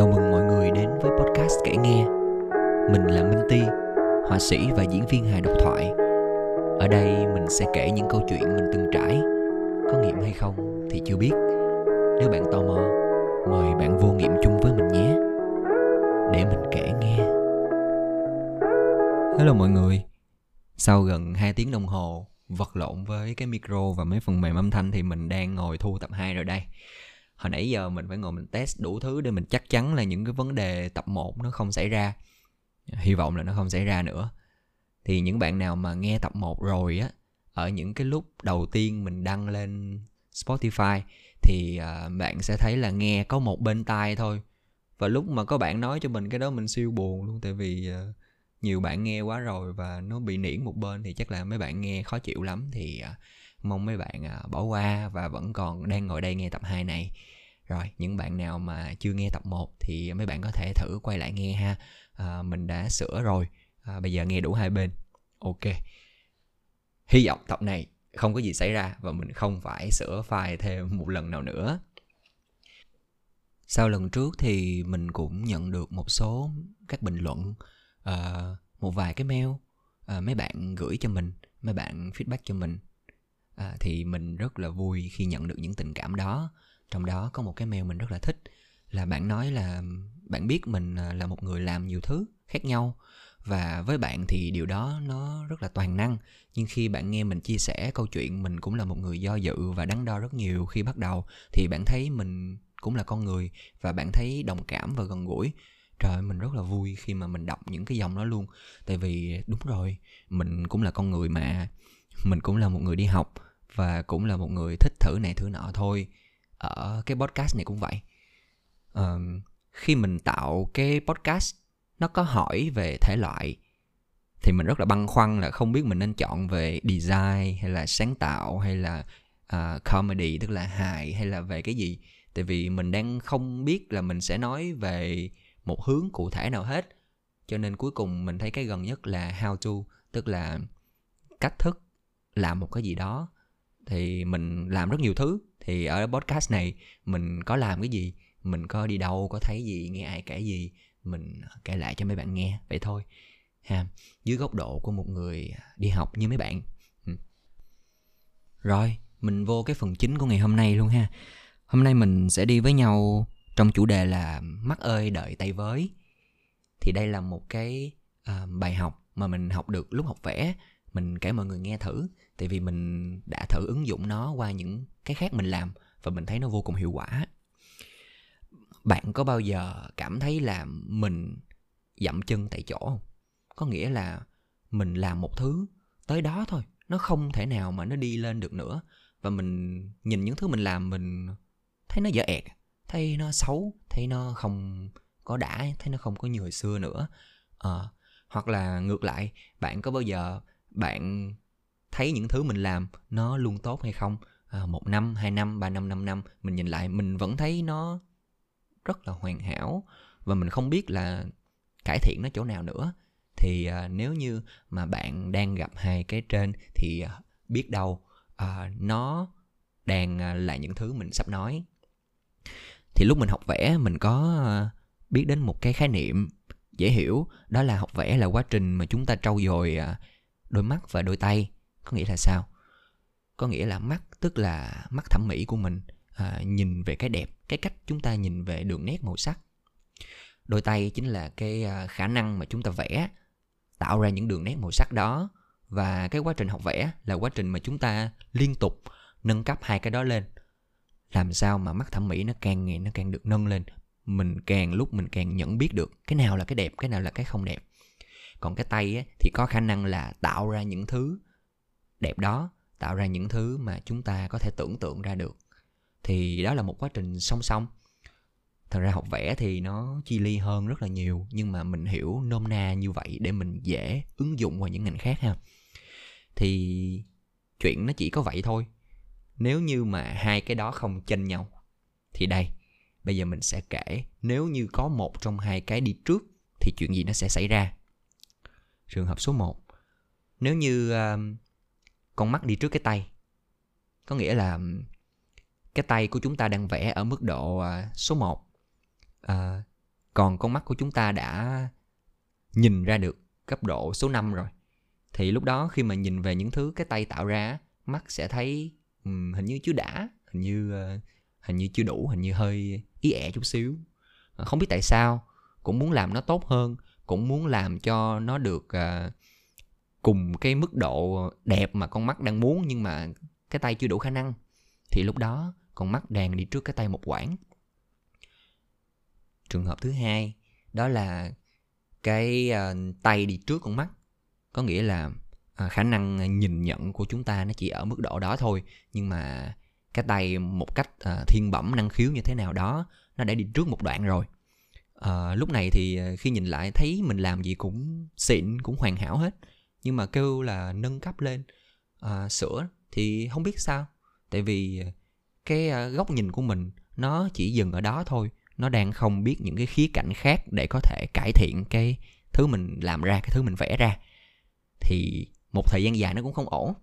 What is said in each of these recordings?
Chào mừng mọi người đến với podcast Kể Nghe. Mình là Minh Ti, họa sĩ và diễn viên hài độc thoại. Ở đây mình sẽ kể những câu chuyện mình từng trải Có nghiệm hay không thì chưa biết. Nếu bạn tò mò, mời bạn vô nghiệm chung với mình nhé. Để mình kể nghe. Hello mọi người. Sau gần 2 tiếng đồng hồ vật lộn với cái micro và mấy phần mềm âm thanh thì mình đang ngồi thu tập 2 rồi đây hồi nãy giờ mình phải ngồi mình test đủ thứ để mình chắc chắn là những cái vấn đề tập 1 nó không xảy ra. Hy vọng là nó không xảy ra nữa. Thì những bạn nào mà nghe tập 1 rồi á ở những cái lúc đầu tiên mình đăng lên Spotify thì à, bạn sẽ thấy là nghe có một bên tai thôi. Và lúc mà có bạn nói cho mình cái đó mình siêu buồn luôn tại vì à, nhiều bạn nghe quá rồi và nó bị niễn một bên thì chắc là mấy bạn nghe khó chịu lắm thì uh, mong mấy bạn à, bỏ qua và vẫn còn đang ngồi đây nghe tập 2 này. Rồi những bạn nào mà chưa nghe tập 1 thì mấy bạn có thể thử quay lại nghe ha. À, mình đã sửa rồi. À, bây giờ nghe đủ hai bên. Ok. Hy vọng tập này không có gì xảy ra và mình không phải sửa file thêm một lần nào nữa. Sau lần trước thì mình cũng nhận được một số các bình luận uh, một vài cái mail uh, mấy bạn gửi cho mình mấy bạn feedback cho mình à, thì mình rất là vui khi nhận được những tình cảm đó. Trong đó có một cái mail mình rất là thích là bạn nói là bạn biết mình à, là một người làm nhiều thứ khác nhau. Và với bạn thì điều đó nó rất là toàn năng. Nhưng khi bạn nghe mình chia sẻ câu chuyện mình cũng là một người do dự và đắn đo rất nhiều khi bắt đầu thì bạn thấy mình cũng là con người và bạn thấy đồng cảm và gần gũi. Trời mình rất là vui khi mà mình đọc những cái dòng đó luôn. Tại vì đúng rồi mình cũng là con người mà. Mình cũng là một người đi học và cũng là một người thích thử này thử nọ thôi. Ở cái podcast này cũng vậy. Um, khi mình tạo cái podcast nó có hỏi về thể loại thì mình rất là băn khoăn là không biết mình nên chọn về design hay là sáng tạo hay là uh, comedy tức là hài hay là về cái gì. Tại vì mình đang không biết là mình sẽ nói về một hướng cụ thể nào hết. Cho nên cuối cùng mình thấy cái gần nhất là how to tức là cách thức làm một cái gì đó thì mình làm rất nhiều thứ. Thì ở podcast này mình có làm cái gì? Mình có đi đâu có thấy gì nghe ai kể gì? Mình kể lại cho mấy bạn nghe vậy thôi. Ha dưới góc độ của một người đi học như mấy bạn. Ừ. Rồi mình vô cái phần chính của ngày hôm nay luôn ha. Hôm nay mình sẽ đi với nhau trong chủ đề là mắt ơi đợi tay với. Thì đây là một cái uh, bài học mà mình học được lúc học vẽ. Mình kể mọi người nghe thử tại vì mình đã thử ứng dụng nó qua những cái khác mình làm và mình thấy nó vô cùng hiệu quả. Bạn có bao giờ cảm thấy là mình dậm chân tại chỗ không? Có nghĩa là mình làm một thứ tới đó thôi nó không thể nào mà nó đi lên được nữa. Và mình nhìn những thứ mình làm mình thấy nó dở ẹt thấy nó xấu thấy nó không có đã thấy nó không có như hồi xưa nữa. À, hoặc là ngược lại bạn có bao giờ bạn thấy những thứ mình làm nó luôn tốt hay không? À, một năm hai năm ba năm năm năm mình nhìn lại mình vẫn thấy nó rất là hoàn hảo và mình không biết là cải thiện nó chỗ nào nữa. Thì à, nếu như mà bạn đang gặp hai cái trên thì à, biết đâu à, nó đang à, là những thứ mình sắp nói. Thì lúc mình học vẽ mình có à, biết đến một cái khái niệm dễ hiểu đó là học vẽ là quá trình mà chúng ta trau dồi à, đôi mắt và đôi tay có nghĩa là sao? Có nghĩa là mắt tức là mắt thẩm mỹ của mình à, nhìn về cái đẹp cái cách chúng ta nhìn về đường nét màu sắc. Đôi tay chính là cái à, khả năng mà chúng ta vẽ tạo ra những đường nét màu sắc đó. Và cái quá trình học vẽ là quá trình mà chúng ta liên tục nâng cấp hai cái đó lên. Làm sao mà mắt thẩm mỹ nó càng ngày nó càng được nâng lên? Mình càng lúc mình càng nhận biết được cái nào là cái đẹp cái nào là cái không đẹp. Còn cái tay thì có khả năng là tạo ra những thứ đẹp đó tạo ra những thứ mà chúng ta có thể tưởng tượng ra được. Thì đó là một quá trình song song. Thật ra học vẽ thì nó chi ly hơn rất là nhiều nhưng mà mình hiểu nôm na như vậy để mình dễ ứng dụng vào những ngành khác ha. Thì chuyện nó chỉ có vậy thôi. Nếu như mà hai cái đó không chênh nhau thì đây bây giờ mình sẽ kể. Nếu như có một trong hai cái đi trước thì chuyện gì nó sẽ xảy ra? Trường hợp số 1 nếu như uh, con mắt đi trước cái tay. Có nghĩa là cái tay của chúng ta đang vẽ ở mức độ à, số 1 à, còn con mắt của chúng ta đã nhìn ra được cấp độ số 5 rồi. Thì lúc đó khi mà nhìn về những thứ cái tay tạo ra mắt sẽ thấy um, hình như chưa đã hình như uh, hình như chưa đủ hình như hơi ý ẻ chút xíu. Ờ, không biết tại sao cũng muốn làm nó tốt hơn cũng muốn làm cho nó được uh, cùng cái mức độ đẹp mà con mắt đang muốn nhưng mà cái tay chưa đủ khả năng thì lúc đó con mắt đang đi trước cái tay một quãng. Trường hợp thứ hai đó là cái uh, tay đi trước con mắt. Có nghĩa là uh, khả năng nhìn nhận của chúng ta nó chỉ ở mức độ đó thôi nhưng mà cái tay một cách uh, thiên bẩm năng khiếu như thế nào đó nó đã đi trước một đoạn rồi. Uh, lúc này thì khi nhìn lại thấy mình làm gì cũng xịn cũng hoàn hảo hết nhưng mà kêu là nâng cấp lên à, sửa thì không biết sao. Tại vì à, cái à, góc nhìn của mình nó chỉ dừng ở đó thôi. Nó đang không biết những cái khía cạnh khác để có thể cải thiện cái thứ mình làm ra cái thứ mình vẽ ra. Thì một thời gian dài nó cũng không ổn.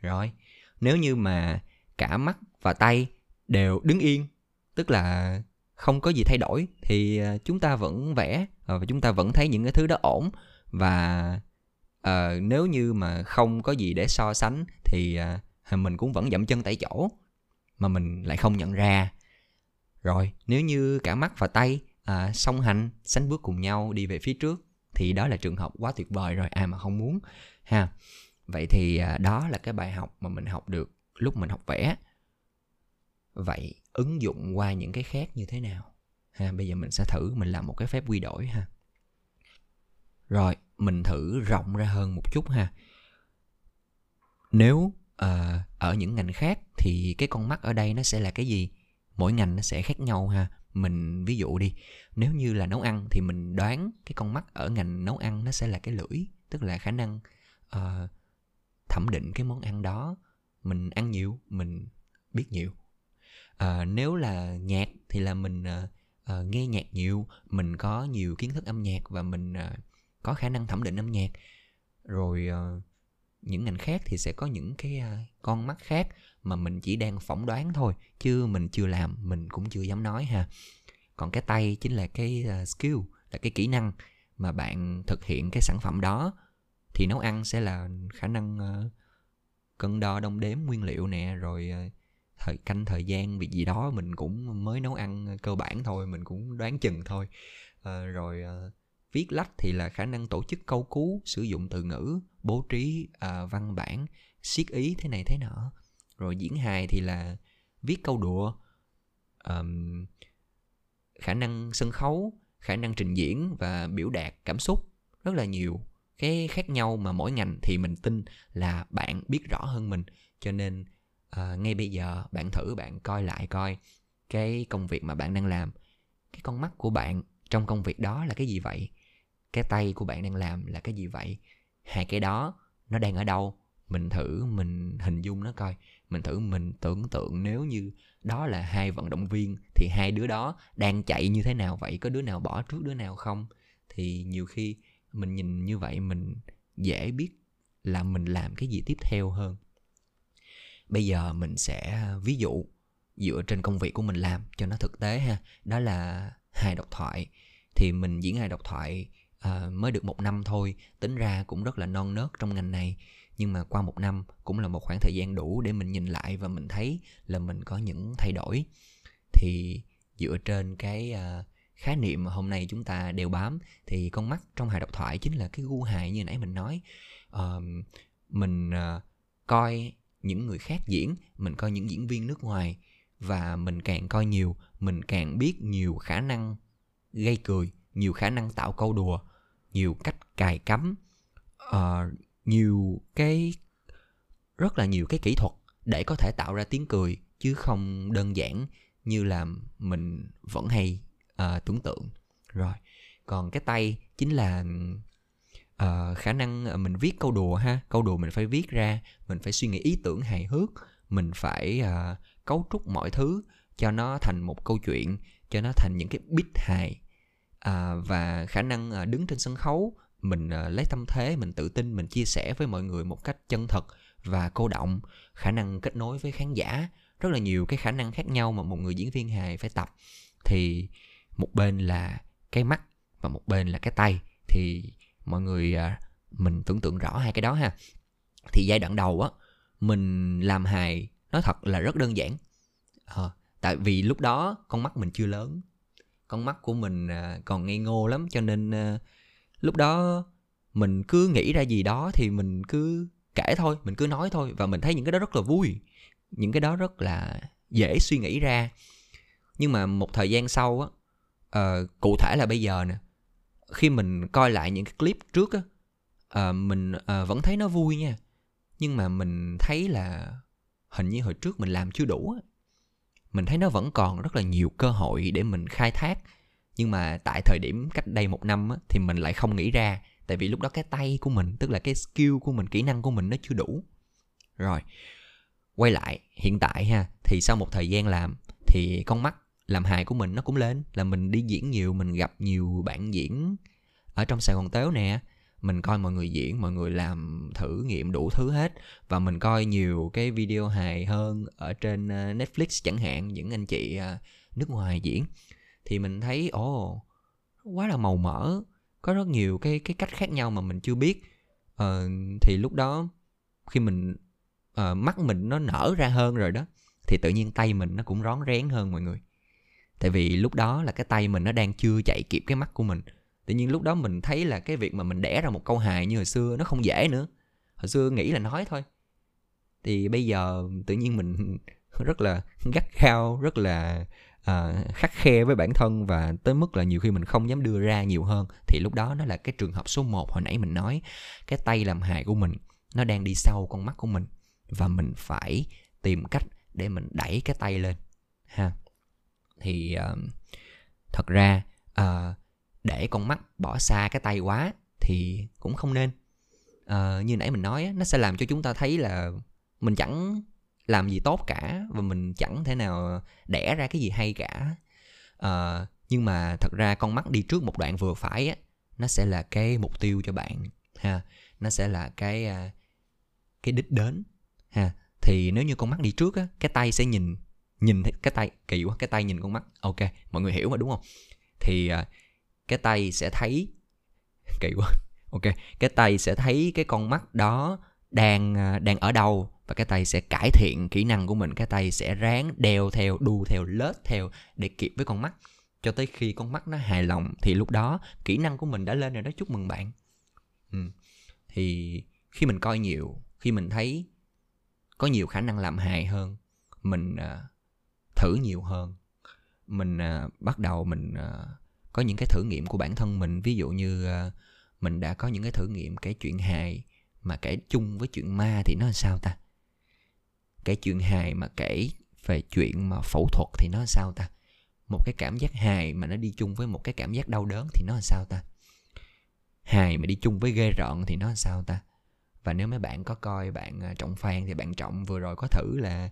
Rồi nếu như mà cả mắt và tay đều đứng yên tức là không có gì thay đổi thì à, chúng ta vẫn vẽ và chúng ta vẫn thấy những cái thứ đó ổn. Và à, nếu như mà không có gì để so sánh thì à, mình cũng vẫn dậm chân tại chỗ mà mình lại không nhận ra. Rồi nếu như cả mắt và tay à, song hành sánh bước cùng nhau đi về phía trước thì đó là trường hợp quá tuyệt vời rồi ai mà không muốn ha. Vậy thì à, đó là cái bài học mà mình học được lúc mình học vẽ. Vậy ứng dụng qua những cái khác như thế nào? Ha bây giờ mình sẽ thử mình làm một cái phép quy đổi ha. Rồi mình thử rộng ra hơn một chút ha. Nếu uh, ở những ngành khác thì cái con mắt ở đây nó sẽ là cái gì? Mỗi ngành nó sẽ khác nhau ha. Mình ví dụ đi nếu như là nấu ăn thì mình đoán cái con mắt ở ngành nấu ăn nó sẽ là cái lưỡi tức là khả năng uh, thẩm định cái món ăn đó. Mình ăn nhiều mình biết nhiều. Uh, nếu là nhạc thì là mình uh, uh, nghe nhạc nhiều mình có nhiều kiến thức âm nhạc và mình uh, có khả năng thẩm định âm nhạc. Rồi uh, những ngành khác thì sẽ có những cái uh, con mắt khác mà mình chỉ đang phỏng đoán thôi chứ mình chưa làm mình cũng chưa dám nói ha. Còn cái tay chính là cái uh, skill là cái kỹ năng mà bạn thực hiện cái sản phẩm đó. Thì nấu ăn sẽ là khả năng uh, cân đo đong đếm nguyên liệu nè rồi uh, thời canh thời gian việc gì đó mình cũng mới nấu ăn cơ bản thôi mình cũng đoán chừng thôi. Uh, rồi uh, viết lách thì là khả năng tổ chức câu cú sử dụng từ ngữ bố trí uh, văn bản siết ý thế này thế nọ. Rồi diễn hài thì là viết câu đùa um, khả năng sân khấu khả năng trình diễn và biểu đạt cảm xúc rất là nhiều. Cái khác nhau mà mỗi ngành thì mình tin là bạn biết rõ hơn mình. Cho nên uh, ngay bây giờ bạn thử bạn coi lại coi cái công việc mà bạn đang làm. Cái con mắt của bạn trong công việc đó là cái gì vậy? Cái tay của bạn đang làm là cái gì vậy? Hai cái đó, nó đang ở đâu? Mình thử mình hình dung nó coi. Mình thử mình tưởng tượng nếu như đó là hai vận động viên thì hai đứa đó đang chạy như thế nào vậy? Có đứa nào bỏ trước đứa nào không? Thì nhiều khi mình nhìn như vậy mình dễ biết là mình làm cái gì tiếp theo hơn. Bây giờ mình sẽ, ví dụ, dựa trên công việc của mình làm cho nó thực tế ha. Đó là hài độc thoại. Thì mình diễn hài độc thoại à, mới được một năm thôi tính ra cũng rất là non nớt trong ngành này. Nhưng mà qua một năm cũng là một khoảng thời gian đủ để mình nhìn lại và mình thấy là mình có những thay đổi. Thì dựa trên cái à, khái niệm mà hôm nay chúng ta đều bám thì con mắt trong hài độc thoại chính là cái gu hài như nãy mình nói. À, mình à, coi những người khác diễn mình coi những diễn viên nước ngoài và mình càng coi nhiều mình càng biết nhiều khả năng gây cười nhiều khả năng tạo câu đùa nhiều cách cài cắm uh, nhiều cái rất là nhiều cái kỹ thuật để có thể tạo ra tiếng cười chứ không đơn giản như là mình vẫn hay uh, tưởng tượng. Rồi còn cái tay chính là uh, khả năng mình viết câu đùa ha. Câu đùa mình phải viết ra mình phải suy nghĩ ý tưởng hài hước mình phải uh, cấu trúc mọi thứ cho nó thành một câu chuyện cho nó thành những cái bit hài à, và khả năng à, đứng trên sân khấu mình à, lấy tâm thế mình tự tin mình chia sẻ với mọi người một cách chân thật và cô động khả năng kết nối với khán giả. Rất là nhiều cái khả năng khác nhau mà một người diễn viên hài phải tập. Thì một bên là cái mắt và một bên là cái tay. Thì mọi người à, mình tưởng tượng rõ hai cái đó ha. Thì giai đoạn đầu á mình làm hài nói thật là rất đơn giản. À, tại vì lúc đó con mắt mình chưa lớn con mắt của mình à, còn ngây ngô lắm. Cho nên à, lúc đó mình cứ nghĩ ra gì đó thì mình cứ kể thôi mình cứ nói thôi. Và mình thấy những cái đó rất là vui những cái đó rất là dễ suy nghĩ ra. Nhưng mà một thời gian sau á uh, cụ thể là bây giờ nè khi mình coi lại những cái clip trước á uh, mình uh, vẫn thấy nó vui nha. Nhưng mà mình thấy là hình như hồi trước mình làm chưa đủ á mình thấy nó vẫn còn rất là nhiều cơ hội để mình khai thác. Nhưng mà tại thời điểm cách đây một năm á, thì mình lại không nghĩ ra. Tại vì lúc đó cái tay của mình tức là cái skill của mình kỹ năng của mình nó chưa đủ. Rồi quay lại hiện tại ha thì sau một thời gian làm thì con mắt làm hài của mình nó cũng lên. Là mình đi diễn nhiều mình gặp nhiều bạn diễn ở trong sài gòn tếu nè mình coi mọi người diễn mọi người làm thử nghiệm đủ thứ hết. Và mình coi nhiều cái video hài hơn ở trên ờ, netflix chẳng hạn những anh chị ờ, nước ngoài diễn. Thì mình thấy ồ oh, quá là màu mỡ. Có rất nhiều cái cái cách khác nhau mà mình chưa biết. Uh, thì lúc đó khi mình uh, mắt mình nó nở ra hơn rồi đó thì tự nhiên tay mình nó cũng rón rén hơn mọi người. Tại vì lúc đó là cái tay mình nó đang chưa chạy kịp cái mắt của mình tự nhiên lúc đó mình thấy là cái việc mà mình đẻ ra một câu hài như hồi xưa nó không dễ nữa. Hồi xưa nghĩ là nói thôi. Thì bây giờ tự nhiên mình rất là gắt gao rất là à, uh, khắc khe với bản thân và tới mức là nhiều khi mình không dám đưa ra nhiều hơn. Thì lúc đó nó là cái trường hợp số 1 hồi nãy mình nói. Cái tay làm hài của mình nó đang đi sau con mắt của mình và mình phải tìm cách để mình đẩy cái tay lên ha. Thì uh, thật ra uh, để con mắt bỏ xa cái tay quá thì cũng không nên. À, như nãy mình nói nó sẽ làm cho chúng ta thấy là mình chẳng làm gì tốt cả và mình chẳng thể nào đẻ ra cái gì hay cả. À, nhưng mà thật ra con mắt đi trước một đoạn vừa phải á nó sẽ là cái mục tiêu cho bạn ha. Nó sẽ là cái à, cái đích đến ha. Thì nếu như con mắt đi trước á cái tay sẽ nhìn nhìn cái tay kỳ quá cái tay nhìn con mắt. Ok mọi người hiểu mà đúng không? Thì uh, cái tay sẽ thấy kỳ quá. Ok cái tay sẽ thấy cái con mắt đó đang à, đang ở đâu và cái tay sẽ cải thiện kỹ năng của mình. Cái tay sẽ ráng đeo theo đu theo lết theo để kịp với con mắt. Cho tới khi con mắt nó hài lòng thì lúc đó kỹ năng của mình đã lên rồi đó. Chúc mừng bạn. Ừ. thì khi mình coi nhiều khi mình thấy có nhiều khả năng làm hài hơn mình uh, thử nhiều hơn mình uh, bắt đầu mình uh, có những cái thử nghiệm của bản thân mình. Ví dụ như ờ, mình đã có những cái thử nghiệm cái chuyện hài mà kể chung với chuyện ma thì nó là sao ta? Cái chuyện hài mà kể về chuyện mà phẫu thuật thì nó là sao ta? Một cái cảm giác hài mà nó đi chung với một cái cảm giác đau đớn thì nó là sao ta? Hài mà đi chung với ghê rợn thì nó là sao ta? Và nếu mấy bạn có coi bạn ờ, trọng phan thì bạn trọng vừa rồi có thử là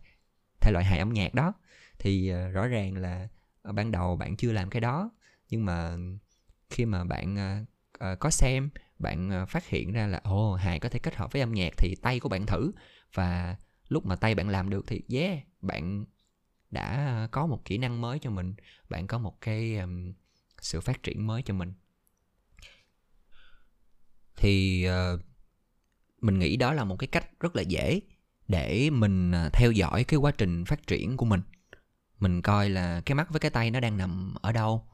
thể loại hài âm nhạc đó. Thì ờ, rõ ràng là ban đầu bạn chưa làm cái đó nhưng mà khi mà bạn uh, có xem bạn à, phát hiện ra là ồ oh, hài có thể kết hợp với âm nhạc thì tay của bạn thử. Và lúc mà tay bạn làm được thì yeah bạn đã có một kỹ năng mới cho mình. Bạn có một cái um, sự phát triển mới cho mình. Thì uh, mình nghĩ đó là một cái cách rất là dễ để mình theo dõi cái quá trình phát triển của mình. Mình coi là cái mắt với cái tay nó đang nằm ở đâu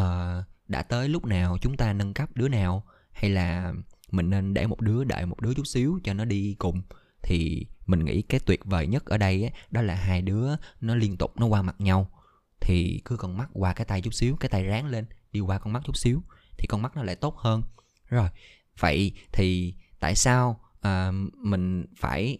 uh, đã tới lúc nào chúng ta nâng cấp đứa nào? Hay là mình nên để một đứa đợi một đứa chút xíu cho nó đi cùng? Thì mình nghĩ cái tuyệt vời nhất ở đây ấy, đó là hai đứa nó liên tục nó qua mặt nhau. Thì cứ con mắt qua cái tay chút xíu cái tay ráng lên đi qua con mắt chút xíu thì con mắt nó lại tốt hơn. Rồi vậy thì tại sao uh, mình phải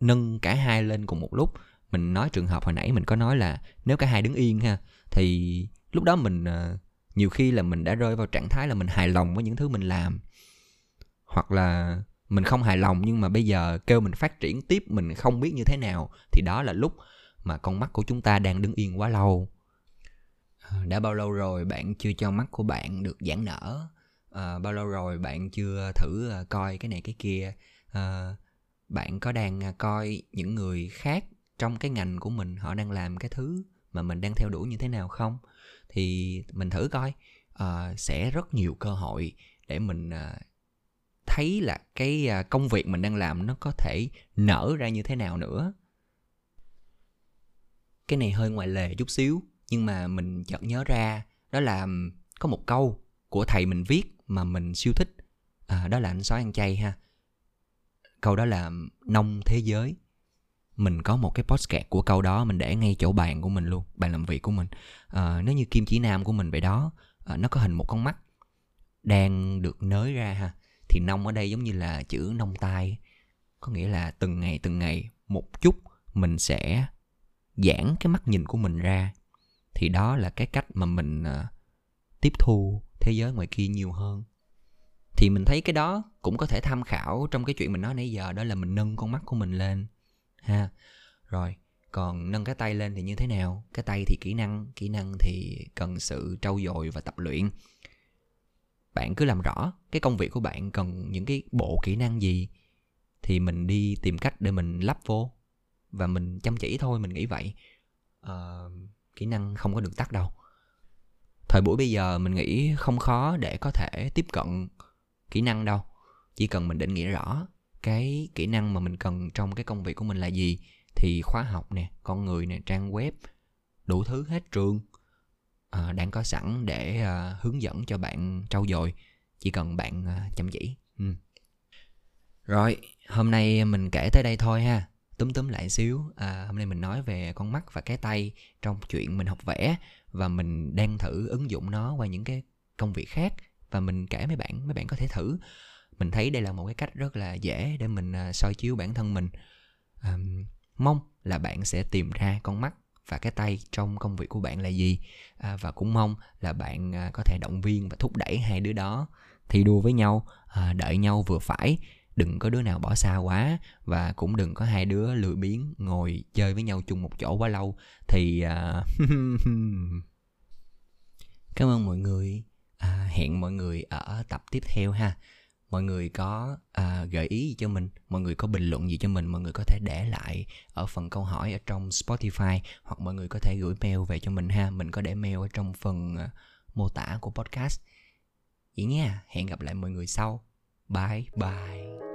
nâng cả hai lên cùng một lúc? Mình nói trường hợp hồi nãy mình có nói là nếu cả hai đứng yên ha thì lúc đó mình uh, nhiều khi là mình đã rơi vào trạng thái là mình hài lòng với những thứ mình làm. Hoặc là mình không hài lòng nhưng mà bây giờ kêu mình phát triển tiếp mình không biết như thế nào thì đó là lúc mà con mắt của chúng ta đang đứng yên quá lâu. À, đã bao lâu rồi bạn chưa cho mắt của bạn được giãn nở? À, bao lâu rồi bạn chưa thử à, coi cái này cái kia? À, bạn có đang à, coi những người khác trong cái ngành của mình họ đang làm cái thứ mà mình đang theo đuổi như thế nào không? Thì mình thử coi. Uh, sẽ rất nhiều cơ hội để mình uh, thấy là cái uh, công việc mình đang làm nó có thể nở ra như thế nào nữa. Cái này hơi ngoài lề chút xíu nhưng mà mình chợt nhớ ra đó là có một câu của thầy mình viết mà mình siêu thích. À, đó là anh sói ăn chay ha. Câu đó là nông thế giới mình có một cái postcard của câu đó mình để ngay chỗ bàn của mình luôn bàn làm việc của mình. À, nó như kim chỉ nam của mình vậy đó. À, nó có hình một con mắt đang được nới ra ha. Thì nông ở đây giống như là chữ nông tai. Có nghĩa là từng ngày từng ngày một chút mình sẽ giãn cái mắt nhìn của mình ra. Thì đó là cái cách mà mình à, tiếp thu thế giới ngoài kia nhiều hơn. Thì mình thấy cái đó cũng có thể tham khảo trong cái chuyện mình nói nãy giờ đó là mình nâng con mắt của mình lên ha. Rồi còn nâng cái tay lên thì như thế nào? Cái tay thì kỹ năng kỹ năng thì cần sự trau dồi và tập luyện. Bạn cứ làm rõ cái công việc của bạn cần những cái bộ kỹ năng gì thì mình đi tìm cách để mình lắp vô và mình chăm chỉ thôi mình nghĩ vậy. À, kỹ năng không có được tắt đâu. Thời buổi bây giờ mình nghĩ không khó để có thể tiếp cận kỹ năng đâu. Chỉ cần mình định nghĩa rõ cái kỹ năng mà mình cần trong cái công việc của mình là gì? Thì khóa học nè con người nè trang web đủ thứ hết trường. À, đang có sẵn để à, hướng dẫn cho bạn trau dồi. Chỉ cần bạn à, chăm chỉ. Ừ. rồi hôm nay mình kể tới đây thôi ha. Túm túm lại xíu. À, hôm nay mình nói về con mắt và cái tay trong chuyện mình học vẽ và mình đang thử ứng dụng nó qua những cái công việc khác và mình kể mấy bạn mấy bạn có thể thử mình thấy đây là một cái cách rất là dễ để mình à, soi chiếu bản thân mình. Um, mong là bạn sẽ tìm ra con mắt và cái tay trong công việc của bạn là gì. À, và cũng mong là bạn à, có thể động viên và thúc đẩy hai đứa đó thi đua với nhau à, đợi nhau vừa phải. Đừng có đứa nào bỏ xa quá và cũng đừng có hai đứa lười biếng ngồi chơi với nhau chung một chỗ quá lâu thì à... cảm ơn mọi người. À, hẹn mọi người ở tập tiếp theo ha mọi người có à, gợi ý gì cho mình? Mọi người có bình luận gì cho mình? Mọi người có thể để lại ở phần câu hỏi ở trong spotify hoặc mọi người có thể gửi mail về cho mình ha. Mình có để mail ở trong phần à, mô tả của podcast. Vậy nha hẹn gặp lại mọi người sau. Bye bye.